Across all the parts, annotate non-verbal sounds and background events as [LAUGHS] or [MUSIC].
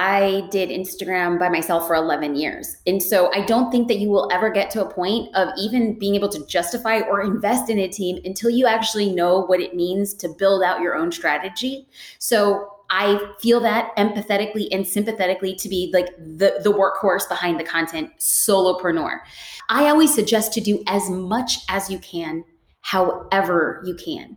I did Instagram by myself for 11 years. And so I don't think that you will ever get to a point of even being able to justify or invest in a team until you actually know what it means to build out your own strategy. So I feel that empathetically and sympathetically to be like the, the workhorse behind the content, solopreneur. I always suggest to do as much as you can, however you can.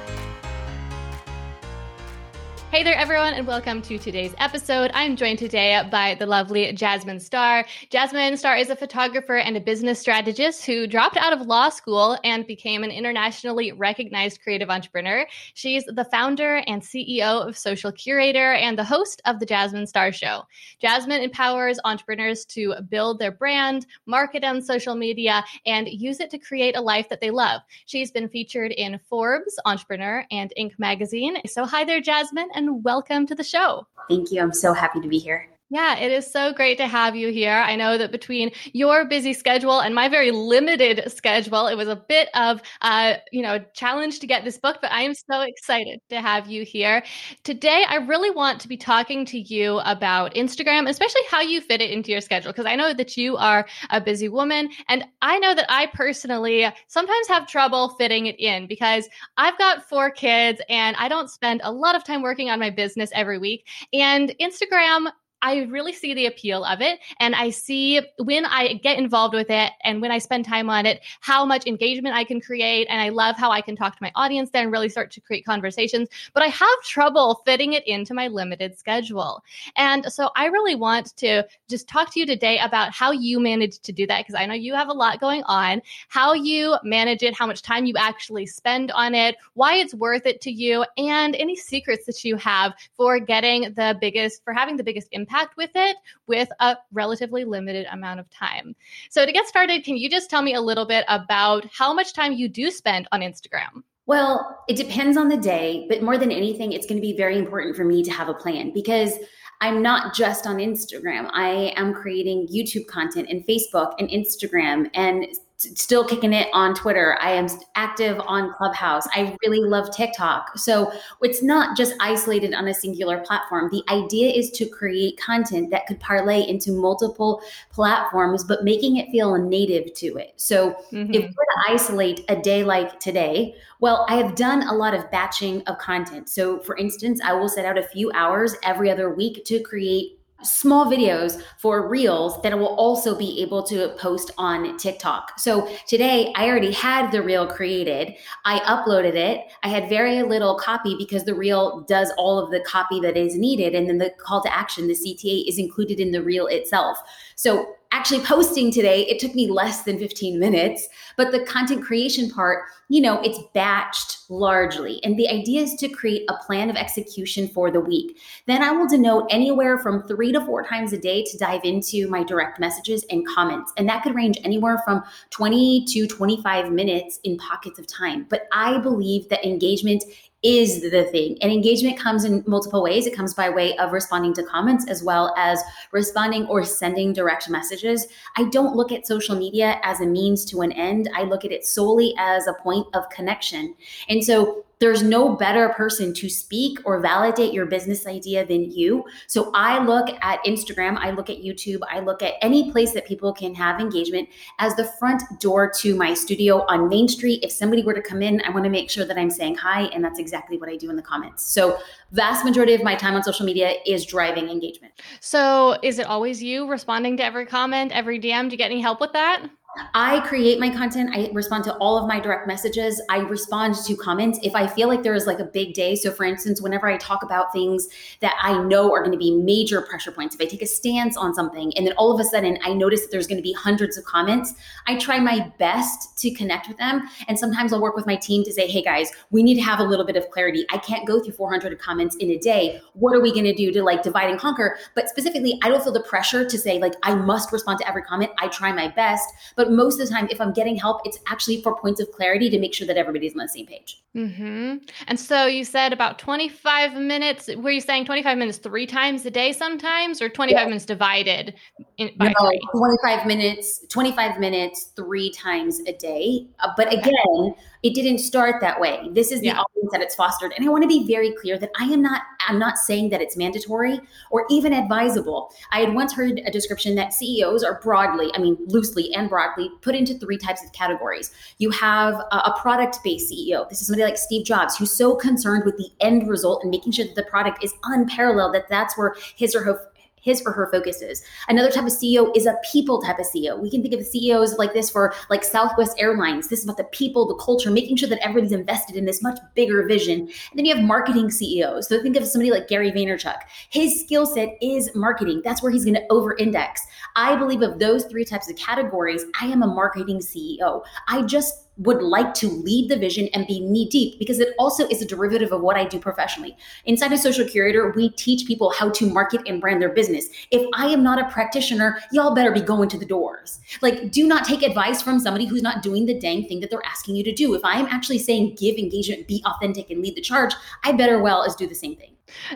Hey there, everyone, and welcome to today's episode. I'm joined today by the lovely Jasmine Star. Jasmine Star is a photographer and a business strategist who dropped out of law school and became an internationally recognized creative entrepreneur. She's the founder and CEO of Social Curator and the host of The Jasmine Star Show. Jasmine empowers entrepreneurs to build their brand, market on social media, and use it to create a life that they love. She's been featured in Forbes, Entrepreneur, and Inc. magazine. So, hi there, Jasmine and welcome to the show. Thank you. I'm so happy to be here. Yeah, it is so great to have you here. I know that between your busy schedule and my very limited schedule, it was a bit of uh, you know, challenge to get this book, but I am so excited to have you here. Today, I really want to be talking to you about Instagram, especially how you fit it into your schedule because I know that you are a busy woman and I know that I personally sometimes have trouble fitting it in because I've got four kids and I don't spend a lot of time working on my business every week and Instagram I really see the appeal of it. And I see when I get involved with it and when I spend time on it, how much engagement I can create. And I love how I can talk to my audience there and really start to create conversations. But I have trouble fitting it into my limited schedule. And so I really want to just talk to you today about how you manage to do that, because I know you have a lot going on, how you manage it, how much time you actually spend on it, why it's worth it to you, and any secrets that you have for getting the biggest, for having the biggest impact impact with it with a relatively limited amount of time. So, to get started, can you just tell me a little bit about how much time you do spend on Instagram? Well, it depends on the day, but more than anything, it's going to be very important for me to have a plan because I'm not just on Instagram. I am creating YouTube content and Facebook and Instagram and still kicking it on Twitter. I am active on Clubhouse. I really love TikTok. So it's not just isolated on a singular platform. The idea is to create content that could parlay into multiple platforms, but making it feel native to it. So mm-hmm. if we're to isolate a day like today, well, I have done a lot of batching of content. So for instance, I will set out a few hours every other week to create small videos for reels that I will also be able to post on TikTok. So today I already had the reel created. I uploaded it. I had very little copy because the reel does all of the copy that is needed. And then the call to action, the CTA is included in the reel itself. So actually posting today, it took me less than 15 minutes. But the content creation part, you know, it's batched largely. And the idea is to create a plan of execution for the week. Then I will denote anywhere from three to four times a day to dive into my direct messages and comments. And that could range anywhere from 20 to 25 minutes in pockets of time. But I believe that engagement is the thing. And engagement comes in multiple ways. It comes by way of responding to comments as well as responding or sending direct messages. I don't look at social media as a means to an end. I look at it solely as a point of connection. And so there's no better person to speak or validate your business idea than you. So I look at Instagram, I look at YouTube, I look at any place that people can have engagement as the front door to my studio on Main Street. If somebody were to come in, I want to make sure that I'm saying hi, and that's exactly what I do in the comments. So vast majority of my time on social media is driving engagement. So is it always you responding to every comment, every DM? Do you get any help with that? I create my content. I respond to all of my direct messages. I respond to comments if I feel like there is like a big day. So, for instance, whenever I talk about things that I know are going to be major pressure points, if I take a stance on something and then all of a sudden I notice that there's going to be hundreds of comments, I try my best to connect with them. And sometimes I'll work with my team to say, hey guys, we need to have a little bit of clarity. I can't go through 400 comments in a day. What are we going to do to like divide and conquer? But specifically, I don't feel the pressure to say, like, I must respond to every comment. I try my best. But most of the time, if I'm getting help, it's actually for points of clarity to make sure that everybody's on the same page. Mm-hmm. And so you said about 25 minutes. Were you saying 25 minutes three times a day sometimes, or 25 yeah. minutes divided in, by no, three? 25 minutes, 25 minutes three times a day. Uh, but again, it didn't start that way. This is the yeah. audience that it's fostered. And I want to be very clear that I am not, I'm not saying that it's mandatory or even advisable. I had once heard a description that CEOs are broadly, I mean, loosely and broadly, put into three types of categories. You have a, a product based CEO. This is somebody like Steve Jobs, who's so concerned with the end result and making sure that the product is unparalleled, that that's where his or her his or her focus is. Another type of CEO is a people type of CEO. We can think of CEOs like this for like Southwest Airlines. This is about the people, the culture, making sure that everybody's invested in this much bigger vision. And then you have marketing CEOs. So think of somebody like Gary Vaynerchuk. His skill set is marketing. That's where he's going to over index. I believe of those three types of categories, I am a marketing CEO. I just would like to lead the vision and be knee deep because it also is a derivative of what I do professionally. Inside a Social Curator, we teach people how to market and brand their business. If I am not a practitioner, y'all better be going to the doors. Like, do not take advice from somebody who's not doing the dang thing that they're asking you to do. If I am actually saying give engagement, be authentic, and lead the charge, I better well as do the same thing.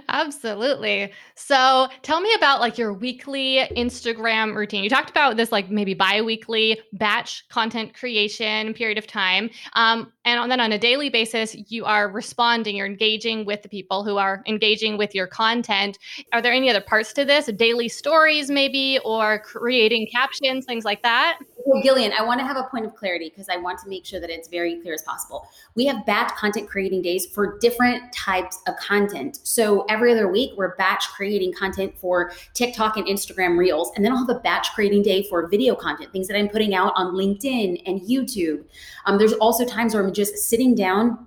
Absolutely. So tell me about like your weekly Instagram routine. You talked about this like maybe bi-weekly batch content creation period of time. Um, and then on a daily basis, you are responding, you're engaging with the people who are engaging with your content. Are there any other parts to this? Daily stories, maybe, or creating captions, things like that? Well, Gillian, I want to have a point of clarity because I want to make sure that it's very clear as possible. We have batch content creating days for different types of content. So every other week, we're batch creating content for TikTok and Instagram Reels. And then I'll have a batch creating day for video content, things that I'm putting out on LinkedIn and YouTube. Um, there's also times where I'm just sitting down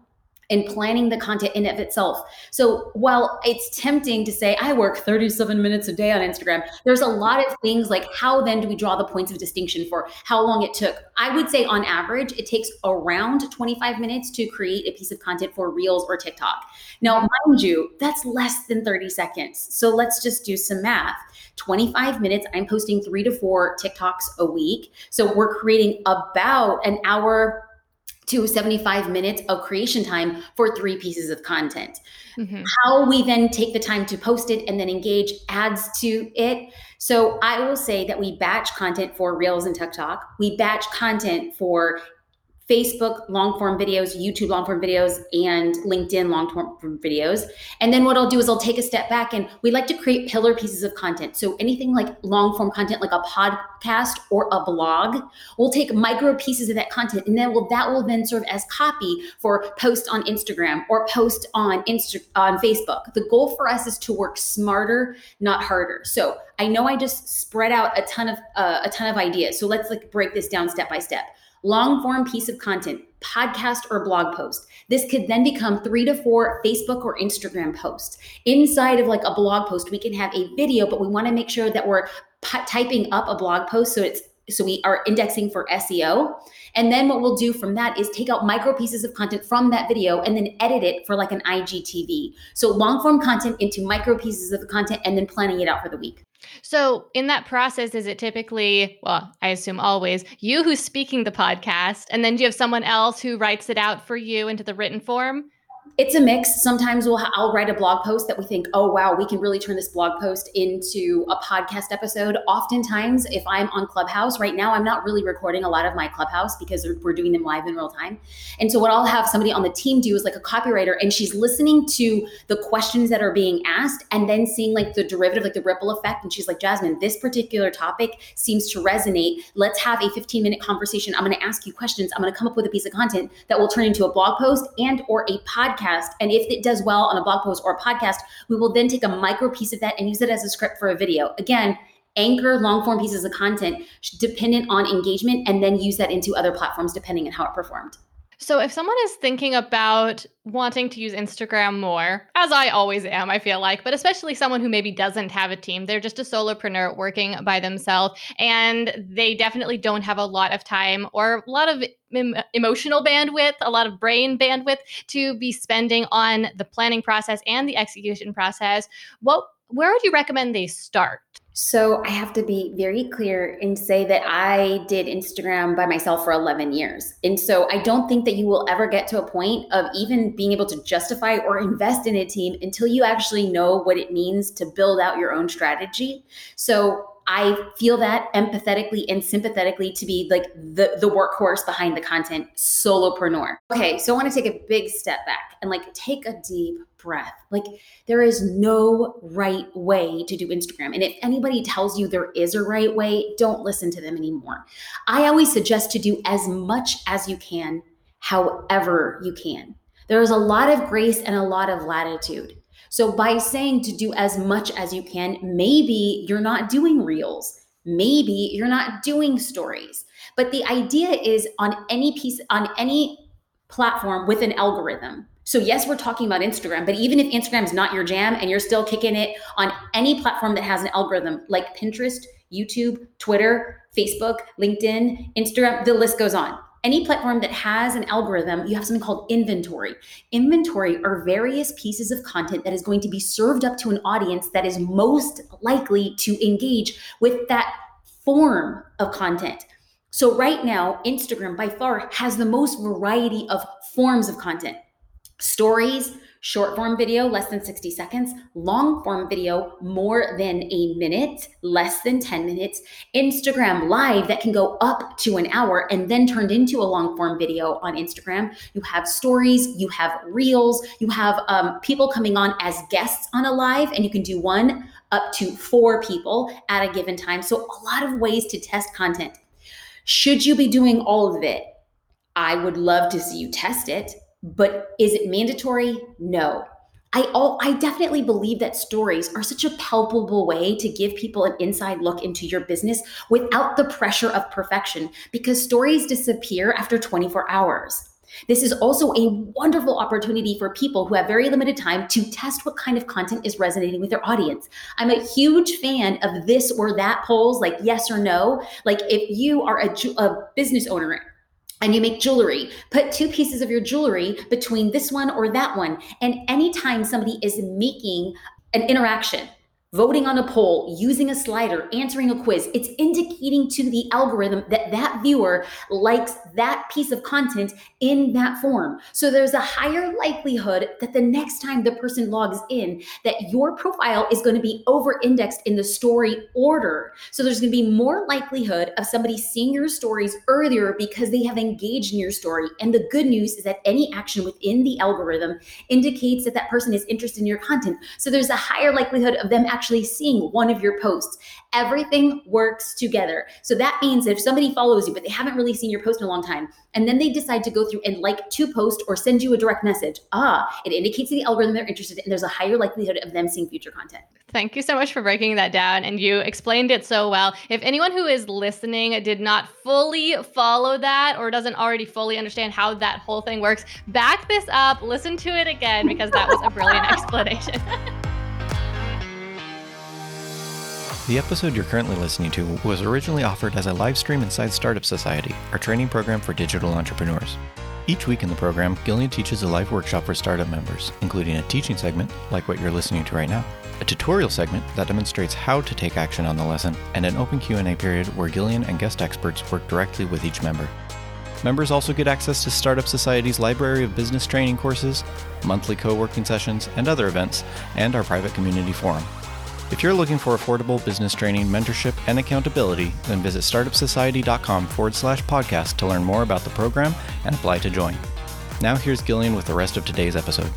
and planning the content in of itself. So while it's tempting to say I work 37 minutes a day on Instagram, there's a lot of things like how then do we draw the points of distinction for how long it took? I would say on average it takes around 25 minutes to create a piece of content for Reels or TikTok. Now, mind you, that's less than 30 seconds. So let's just do some math. 25 minutes, I'm posting 3 to 4 TikToks a week. So we're creating about an hour to 75 minutes of creation time for three pieces of content. Mm-hmm. How we then take the time to post it and then engage adds to it. So I will say that we batch content for Reels and TikTok. We batch content for Facebook long form videos, YouTube long form videos, and LinkedIn long form videos. And then what I'll do is I'll take a step back and we like to create pillar pieces of content. So anything like long form content, like a podcast or a blog, we'll take micro pieces of that content and then will that will then serve as copy for post on Instagram or post on Insta on Facebook. The goal for us is to work smarter, not harder. So I know I just spread out a ton of uh, a ton of ideas. So let's like break this down step by step long form piece of content, podcast or blog post. This could then become three to four Facebook or Instagram posts. Inside of like a blog post, we can have a video, but we want to make sure that we're typing up a blog post so it's so we are indexing for SEO. And then what we'll do from that is take out micro pieces of content from that video and then edit it for like an IGTV. So long form content into micro pieces of the content and then planning it out for the week. So, in that process, is it typically, well, I assume always, you who's speaking the podcast, and then do you have someone else who writes it out for you into the written form? It's a mix. Sometimes we'll I'll write a blog post that we think, oh wow, we can really turn this blog post into a podcast episode. Oftentimes, if I'm on Clubhouse right now, I'm not really recording a lot of my Clubhouse because we're doing them live in real time. And so what I'll have somebody on the team do is like a copywriter, and she's listening to the questions that are being asked, and then seeing like the derivative, like the ripple effect. And she's like, Jasmine, this particular topic seems to resonate. Let's have a 15 minute conversation. I'm going to ask you questions. I'm going to come up with a piece of content that will turn into a blog post and or a podcast podcast. And if it does well on a blog post or a podcast, we will then take a micro piece of that and use it as a script for a video. Again, anchor long form pieces of content dependent on engagement and then use that into other platforms depending on how it performed. So, if someone is thinking about wanting to use Instagram more, as I always am, I feel like, but especially someone who maybe doesn't have a team, they're just a solopreneur working by themselves, and they definitely don't have a lot of time or a lot of em- emotional bandwidth, a lot of brain bandwidth to be spending on the planning process and the execution process. What where would you recommend they start? So I have to be very clear and say that I did Instagram by myself for 11 years. And so I don't think that you will ever get to a point of even being able to justify or invest in a team until you actually know what it means to build out your own strategy. So I feel that empathetically and sympathetically to be like the the workhorse behind the content solopreneur. Okay, so I want to take a big step back and like take a deep breath. Like there is no right way to do Instagram. And if anybody tells you there is a right way, don't listen to them anymore. I always suggest to do as much as you can however you can. There is a lot of grace and a lot of latitude. So by saying to do as much as you can, maybe you're not doing reels. Maybe you're not doing stories. But the idea is on any piece, on any platform with an algorithm. So, yes, we're talking about Instagram, but even if Instagram is not your jam and you're still kicking it on any platform that has an algorithm like Pinterest, YouTube, Twitter, Facebook, LinkedIn, Instagram, the list goes on any platform that has an algorithm, you have something called inventory. Inventory are various pieces of content that is going to be served up to an audience that is most likely to engage with that form of content. So, right now, Instagram by far has the most variety of forms of content stories, Short form video, less than 60 seconds. Long form video, more than a minute, less than 10 minutes. Instagram live that can go up to an hour and then turned into a long form video on Instagram. You have stories, you have reels, you have um, people coming on as guests on a live, and you can do one up to four people at a given time. So, a lot of ways to test content. Should you be doing all of it? I would love to see you test it but is it mandatory? No. I all I definitely believe that stories are such a palpable way to give people an inside look into your business without the pressure of perfection because stories disappear after 24 hours. This is also a wonderful opportunity for people who have very limited time to test what kind of content is resonating with their audience. I'm a huge fan of this or that polls, like yes or no. Like if you are a, a business owner and you make jewelry, put two pieces of your jewelry between this one or that one. And anytime somebody is making an interaction, voting on a poll, using a slider, answering a quiz, it's indicating to the algorithm that that viewer likes that piece of content in that form. So there's a higher likelihood that the next time the person logs in that your profile is going to be over indexed in the story order. So there's going to be more likelihood of somebody seeing your stories earlier because they have engaged in your story. And the good news is that any action within the algorithm indicates that that person is interested in your content. So there's a higher likelihood of them actually seeing one of your posts. Everything works together. So that means if somebody follows you, but they haven't really seen your post in a long time, and then they decide to go through and like two posts or send you a direct message, ah, it indicates to the algorithm they're interested and there's a higher likelihood of them seeing future content. Thank you so much for breaking that down. And you explained it so well. If anyone who is listening did not fully follow that or doesn't already fully understand how that whole thing works, back this up, listen to it again because that was a brilliant [LAUGHS] explanation. [LAUGHS] The episode you're currently listening to was originally offered as a live stream inside Startup Society, our training program for digital entrepreneurs. Each week in the program, Gillian teaches a live workshop for startup members, including a teaching segment, like what you're listening to right now, a tutorial segment that demonstrates how to take action on the lesson, and an open Q&A period where Gillian and guest experts work directly with each member. Members also get access to Startup Society's library of business training courses, monthly co-working sessions, and other events, and our private community forum. If you're looking for affordable business training, mentorship, and accountability, then visit startupsociety.com forward slash podcast to learn more about the program and apply to join. Now, here's Gillian with the rest of today's episode.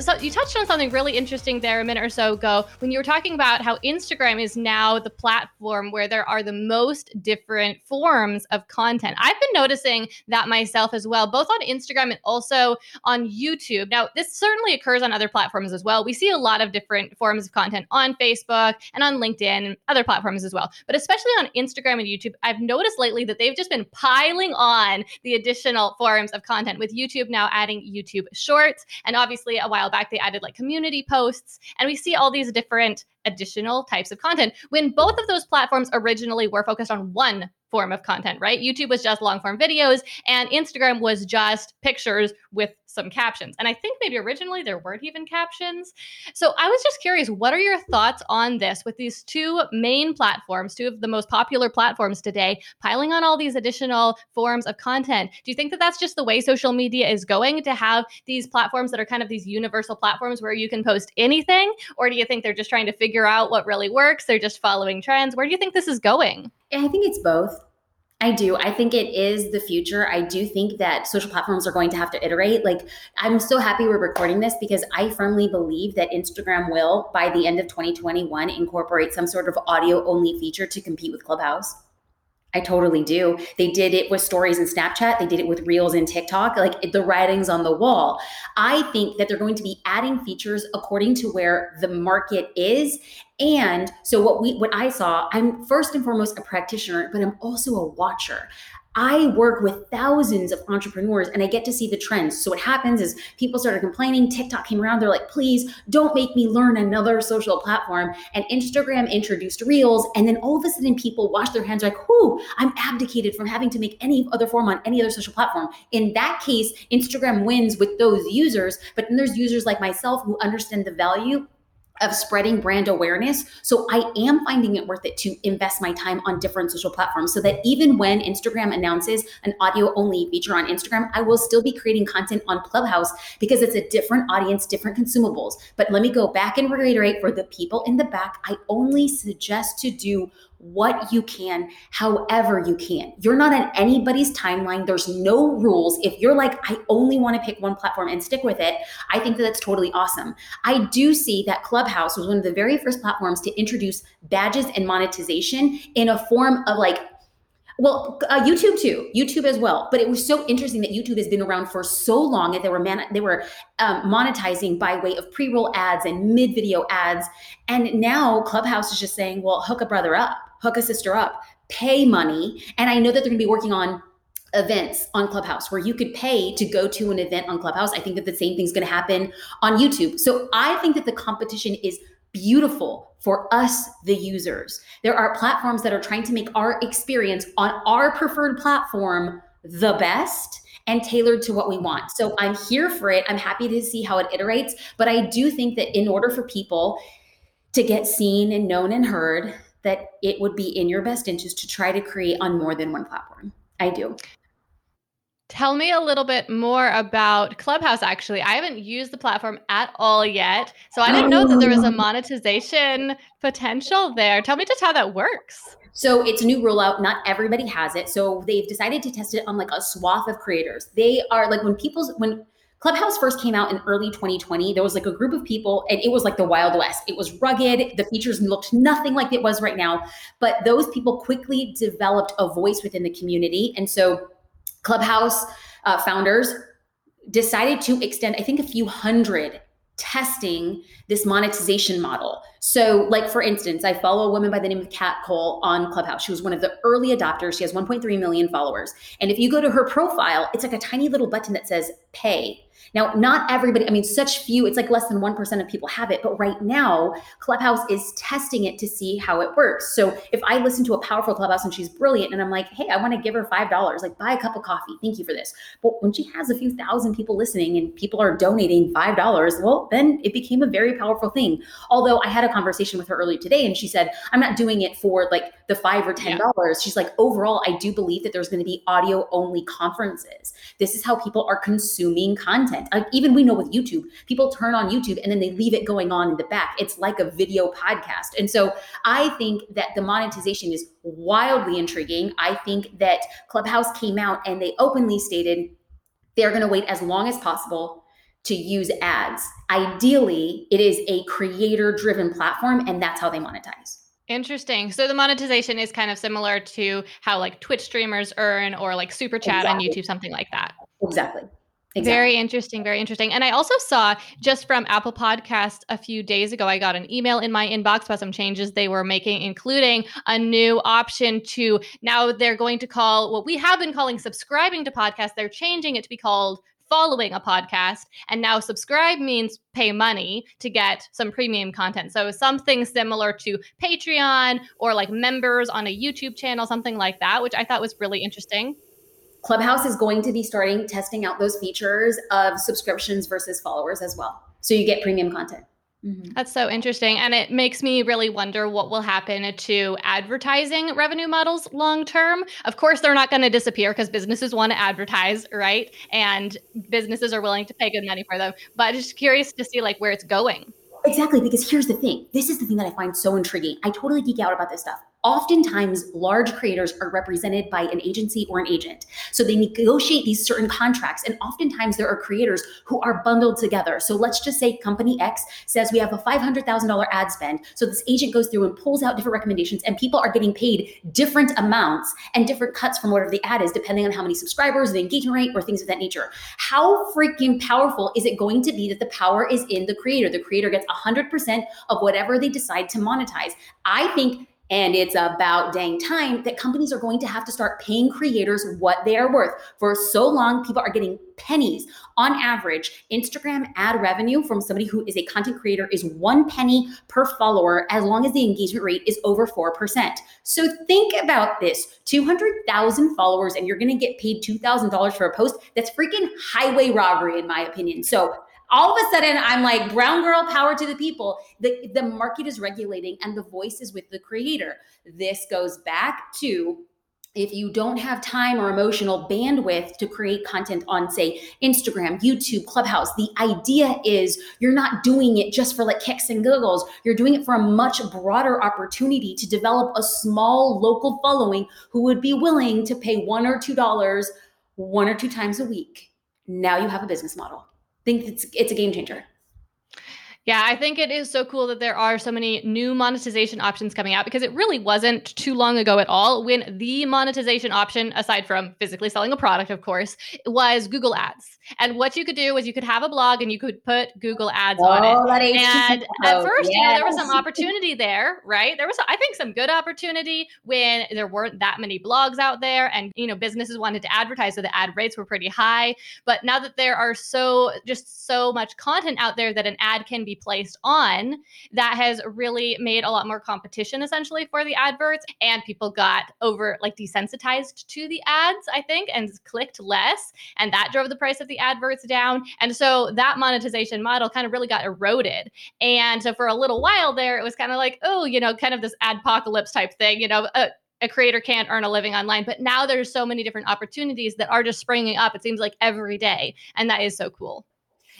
So you touched on something really interesting there a minute or so ago when you were talking about how Instagram is now the platform where there are the most different forms of content. I've been noticing that myself as well, both on Instagram and also on YouTube. Now, this certainly occurs on other platforms as well. We see a lot of different forms of content on Facebook and on LinkedIn and other platforms as well. But especially on Instagram and YouTube, I've noticed lately that they've just been piling on the additional forms of content with YouTube now adding YouTube Shorts. And obviously, a while back, they added like community posts. And we see all these different additional types of content when both of those platforms originally were focused on one form of content, right? YouTube was just long form videos and Instagram was just pictures with some captions. And I think maybe originally there weren't even captions. So I was just curious, what are your thoughts on this with these two main platforms, two of the most popular platforms today, piling on all these additional forms of content? Do you think that that's just the way social media is going to have these platforms that are kind of these universal platforms where you can post anything? Or do you think they're just trying to figure out what really works? They're just following trends? Where do you think this is going? I think it's both. I do. I think it is the future. I do think that social platforms are going to have to iterate. Like, I'm so happy we're recording this because I firmly believe that Instagram will, by the end of 2021, incorporate some sort of audio only feature to compete with Clubhouse. I totally do. They did it with stories and Snapchat. They did it with Reels and TikTok. Like the writing's on the wall. I think that they're going to be adding features according to where the market is. And so what we what I saw, I'm first and foremost a practitioner, but I'm also a watcher. I work with thousands of entrepreneurs and I get to see the trends. So what happens is people started complaining. TikTok came around. They're like, please don't make me learn another social platform. And Instagram introduced Reels. And then all of a sudden people wash their hands like, whoo, I'm abdicated from having to make any other form on any other social platform. In that case, Instagram wins with those users. But then there's users like myself who understand the value of spreading brand awareness. So I am finding it worth it to invest my time on different social platforms so that even when Instagram announces an audio only feature on Instagram, I will still be creating content on Clubhouse because it's a different audience, different consumables. But let me go back and reiterate for the people in the back, I only suggest to do what you can, however you can. You're not on anybody's timeline. There's no rules. If you're like, I only want to pick one platform and stick with it, I think that that's totally awesome. I do see that Clubhouse was one of the very first platforms to introduce badges and monetization in a form of like well, uh, YouTube too, YouTube as well. But it was so interesting that YouTube has been around for so long, and they were man- they were um, monetizing by way of pre-roll ads and mid-video ads, and now Clubhouse is just saying, "Well, hook a brother up, hook a sister up, pay money." And I know that they're going to be working on events on Clubhouse where you could pay to go to an event on Clubhouse. I think that the same thing's going to happen on YouTube. So I think that the competition is beautiful for us, the users. There are platforms that are trying to make our experience on our preferred platform the best and tailored to what we want. So I'm here for it. I'm happy to see how it iterates. But I do think that in order for people to get seen and known and heard, that it would be in your best interest to try to create on more than one platform. I do. Tell me a little bit more about Clubhouse, actually. I haven't used the platform at all yet. So I didn't know that there was a monetization potential there. Tell me just how that works. So it's a new rollout. Not everybody has it. So they've decided to test it on like a swath of creators. They are like when people's, when Clubhouse first came out in early 2020, there was like a group of people and it was like the Wild West. It was rugged. The features looked nothing like it was right now. But those people quickly developed a voice within the community. And so Clubhouse uh, founders decided to extend, I think, a few hundred testing this monetization model. So, like for instance, I follow a woman by the name of Kat Cole on Clubhouse. She was one of the early adopters. She has 1.3 million followers. And if you go to her profile, it's like a tiny little button that says pay. Now, not everybody, I mean, such few, it's like less than 1% of people have it. But right now, Clubhouse is testing it to see how it works. So if I listen to a powerful Clubhouse and she's brilliant and I'm like, hey, I want to give her $5, like buy a cup of coffee. Thank you for this. But when she has a few thousand people listening and people are donating $5, well, then it became a very powerful thing. Although I had a conversation with her earlier today and she said, I'm not doing it for like the five or $10. Yeah. She's like, overall, I do believe that there's going to be audio only conferences. This is how people are consuming content content. Like even we know with YouTube, people turn on YouTube and then they leave it going on in the back. It's like a video podcast. And so I think that the monetization is wildly intriguing. I think that Clubhouse came out and they openly stated they're going to wait as long as possible to use ads. Ideally, it is a creator driven platform, and that's how they monetize. Interesting. So the monetization is kind of similar to how like Twitch streamers earn or like super chat exactly. on YouTube, something like that. Exactly. Exactly. Very interesting, very interesting. And I also saw just from Apple Podcast a few days ago, I got an email in my inbox about some changes they were making, including a new option to now they're going to call what we have been calling subscribing to podcasts. They're changing it to be called following a podcast. And now subscribe means pay money to get some premium content. So something similar to Patreon or like members on a YouTube channel, something like that, which I thought was really interesting. Clubhouse is going to be starting testing out those features of subscriptions versus followers as well. So you get premium content. Mm-hmm. That's so interesting. And it makes me really wonder what will happen to advertising revenue models long term. Of course, they're not going to disappear because businesses want to advertise, right? And businesses are willing to pay good money for them. But I'm just curious to see like where it's going. Exactly, because here's the thing. This is the thing that I find so intriguing. I totally geek out about this stuff. Oftentimes, large creators are represented by an agency or an agent. So they negotiate these certain contracts. And oftentimes, there are creators who are bundled together. So let's just say Company X says we have a $500,000 ad spend. So this agent goes through and pulls out different recommendations, and people are getting paid different amounts and different cuts from whatever the ad is, depending on how many subscribers, the engagement rate, or things of that nature. How freaking powerful is it going to be that the power is in the creator? The creator gets 100% of whatever they decide to monetize. I think and it's about dang time that companies are going to have to start paying creators what they are worth. For so long, people are getting pennies. On average, Instagram ad revenue from somebody who is a content creator is one penny per follower as long as the engagement rate is over 4%. So think about this 200,000 followers, and you're going to get paid $2,000 for a post. That's freaking highway robbery, in my opinion. So all of a sudden I'm like brown girl power to the people. The the market is regulating and the voice is with the creator. This goes back to if you don't have time or emotional bandwidth to create content on say Instagram, YouTube, Clubhouse, the idea is you're not doing it just for like kicks and giggles. You're doing it for a much broader opportunity to develop a small local following who would be willing to pay 1 or 2 dollars one or two times a week. Now you have a business model think it's it's a game changer. Yeah, I think it is so cool that there are so many new monetization options coming out because it really wasn't too long ago at all when the monetization option, aside from physically selling a product, of course, was Google Ads. And what you could do was you could have a blog and you could put Google Ads oh, on it. And at first, yes. you know, there was some [LAUGHS] opportunity there, right? There was, I think, some good opportunity when there weren't that many blogs out there and, you know, businesses wanted to advertise. So the ad rates were pretty high. But now that there are so, just so much content out there that an ad can be placed on, that has really made a lot more competition essentially for the adverts. And people got over like desensitized to the ads, I think, and clicked less. And that drove the price of the adverts down. And so that monetization model kind of really got eroded. And so for a little while there, it was kind of like, oh, you know, kind of this adpocalypse type thing, you know, uh, a creator can't earn a living online but now there's so many different opportunities that are just springing up it seems like every day and that is so cool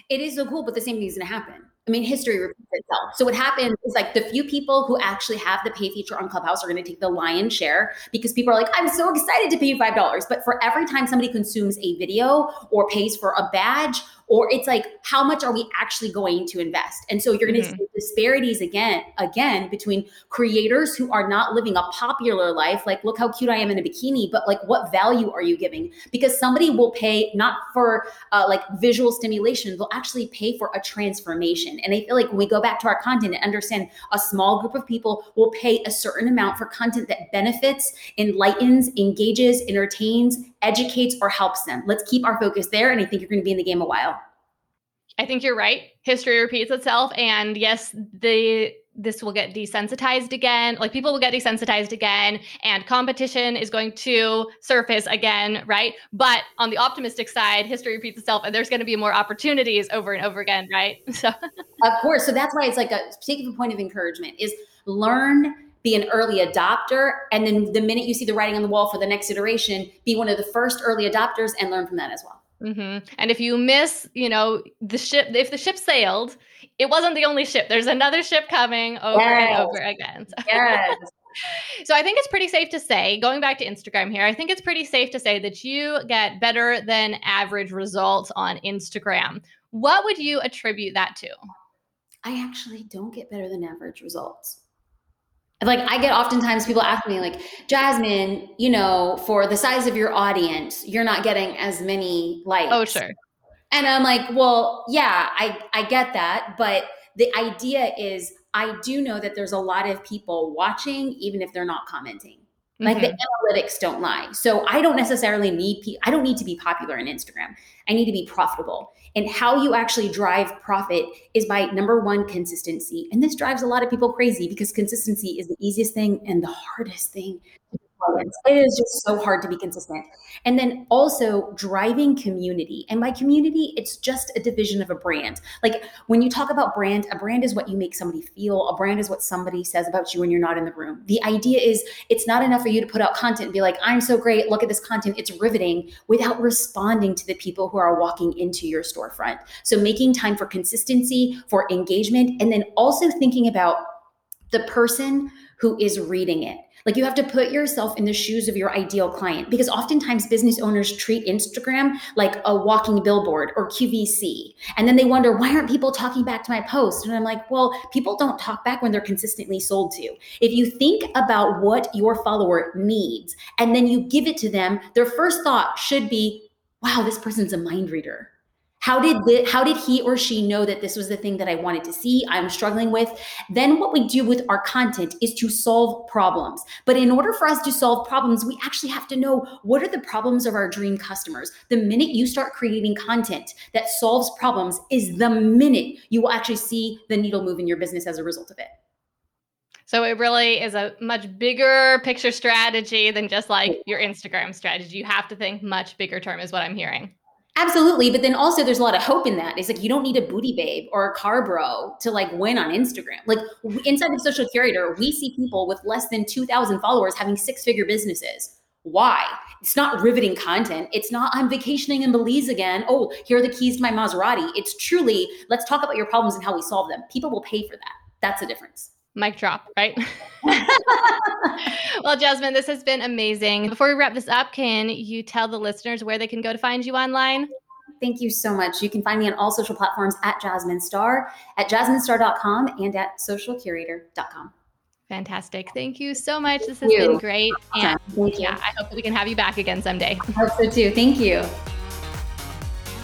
it is so cool but the same thing is going to happen I mean, history repeats itself. So what happens is like the few people who actually have the pay feature on Clubhouse are going to take the lion's share because people are like, I'm so excited to pay you five dollars. But for every time somebody consumes a video or pays for a badge or it's like how much are we actually going to invest? And so you're going to mm-hmm. see disparities again again between creators who are not living a popular life like look how cute i am in a bikini but like what value are you giving? Because somebody will pay not for uh, like visual stimulation they'll actually pay for a transformation. And i feel like when we go back to our content and understand a small group of people will pay a certain amount for content that benefits enlightens engages entertains educates or helps them. Let's keep our focus there and i think you're going to be in the game a while I think you're right. History repeats itself. And yes, the this will get desensitized again. Like people will get desensitized again, and competition is going to surface again, right? But on the optimistic side, history repeats itself, and there's going to be more opportunities over and over again, right? [LAUGHS] So, of course. So that's why it's like a taking point of encouragement is learn be an early adopter and then the minute you see the writing on the wall for the next iteration be one of the first early adopters and learn from that as well Mm-hmm. And if you miss, you know, the ship, if the ship sailed, it wasn't the only ship. There's another ship coming over yes. and over again. So. Yes. [LAUGHS] so I think it's pretty safe to say, going back to Instagram here, I think it's pretty safe to say that you get better than average results on Instagram. What would you attribute that to? I actually don't get better than average results. Like I get oftentimes people ask me like, Jasmine, you know, for the size of your audience, you're not getting as many likes. Oh, sure. And I'm like, well, yeah, I I get that, but the idea is I do know that there's a lot of people watching even if they're not commenting. Like mm-hmm. the analytics don't lie. So I don't necessarily need pe- I don't need to be popular on Instagram. I need to be profitable. And how you actually drive profit is by number one, consistency. And this drives a lot of people crazy because consistency is the easiest thing and the hardest thing it is just so hard to be consistent. And then also driving community. And by community, it's just a division of a brand. Like when you talk about brand, a brand is what you make somebody feel, a brand is what somebody says about you when you're not in the room. The idea is it's not enough for you to put out content and be like, I'm so great, look at this content, it's riveting, without responding to the people who are walking into your storefront. So making time for consistency, for engagement, and then also thinking about the person who is reading it like you have to put yourself in the shoes of your ideal client because oftentimes business owners treat Instagram like a walking billboard or QVC. And then they wonder, why aren't people talking back to my post? And I'm like, well, people don't talk back when they're consistently sold to. If you think about what your follower needs and then you give it to them, their first thought should be, wow, this person's a mind reader how did the, how did he or she know that this was the thing that I wanted to see? I'm struggling with. Then what we do with our content is to solve problems. But in order for us to solve problems, we actually have to know what are the problems of our dream customers. The minute you start creating content that solves problems is the minute you will actually see the needle move in your business as a result of it. So it really is a much bigger picture strategy than just like your Instagram strategy. You have to think much bigger term is what I'm hearing. Absolutely. But then also there's a lot of hope in that. It's like you don't need a booty babe or a car bro to like win on Instagram. Like inside of social curator, we see people with less than 2,000 followers having six figure businesses. Why? It's not riveting content. It's not, I'm vacationing in Belize again. Oh, here are the keys to my Maserati. It's truly, let's talk about your problems and how we solve them. People will pay for that. That's the difference mic drop, right? [LAUGHS] [LAUGHS] well, Jasmine, this has been amazing. Before we wrap this up, can you tell the listeners where they can go to find you online? Thank you so much. You can find me on all social platforms at Jasmine Star, at jasminestar.com, and at socialcurator.com. Fantastic. Thank you so much. This has been great. And Thank yeah, I hope that we can have you back again someday. I hope so too. Thank you.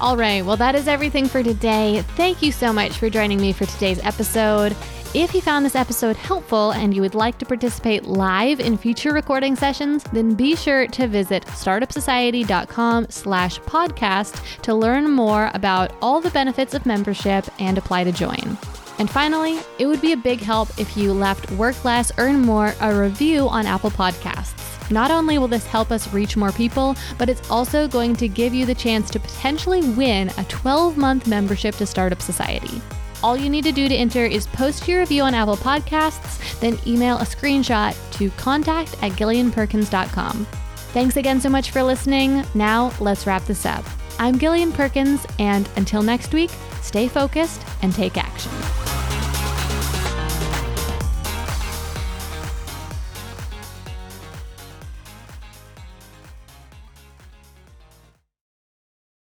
All right. Well, that is everything for today. Thank you so much for joining me for today's episode. If you found this episode helpful and you would like to participate live in future recording sessions, then be sure to visit startupsociety.com slash podcast to learn more about all the benefits of membership and apply to join. And finally, it would be a big help if you left Work Less, Earn More a review on Apple Podcasts. Not only will this help us reach more people, but it's also going to give you the chance to potentially win a 12 month membership to Startup Society. All you need to do to enter is post your review on Apple Podcasts, then email a screenshot to contact at gillianperkins.com. Thanks again so much for listening. Now, let's wrap this up. I'm Gillian Perkins, and until next week, stay focused and take action.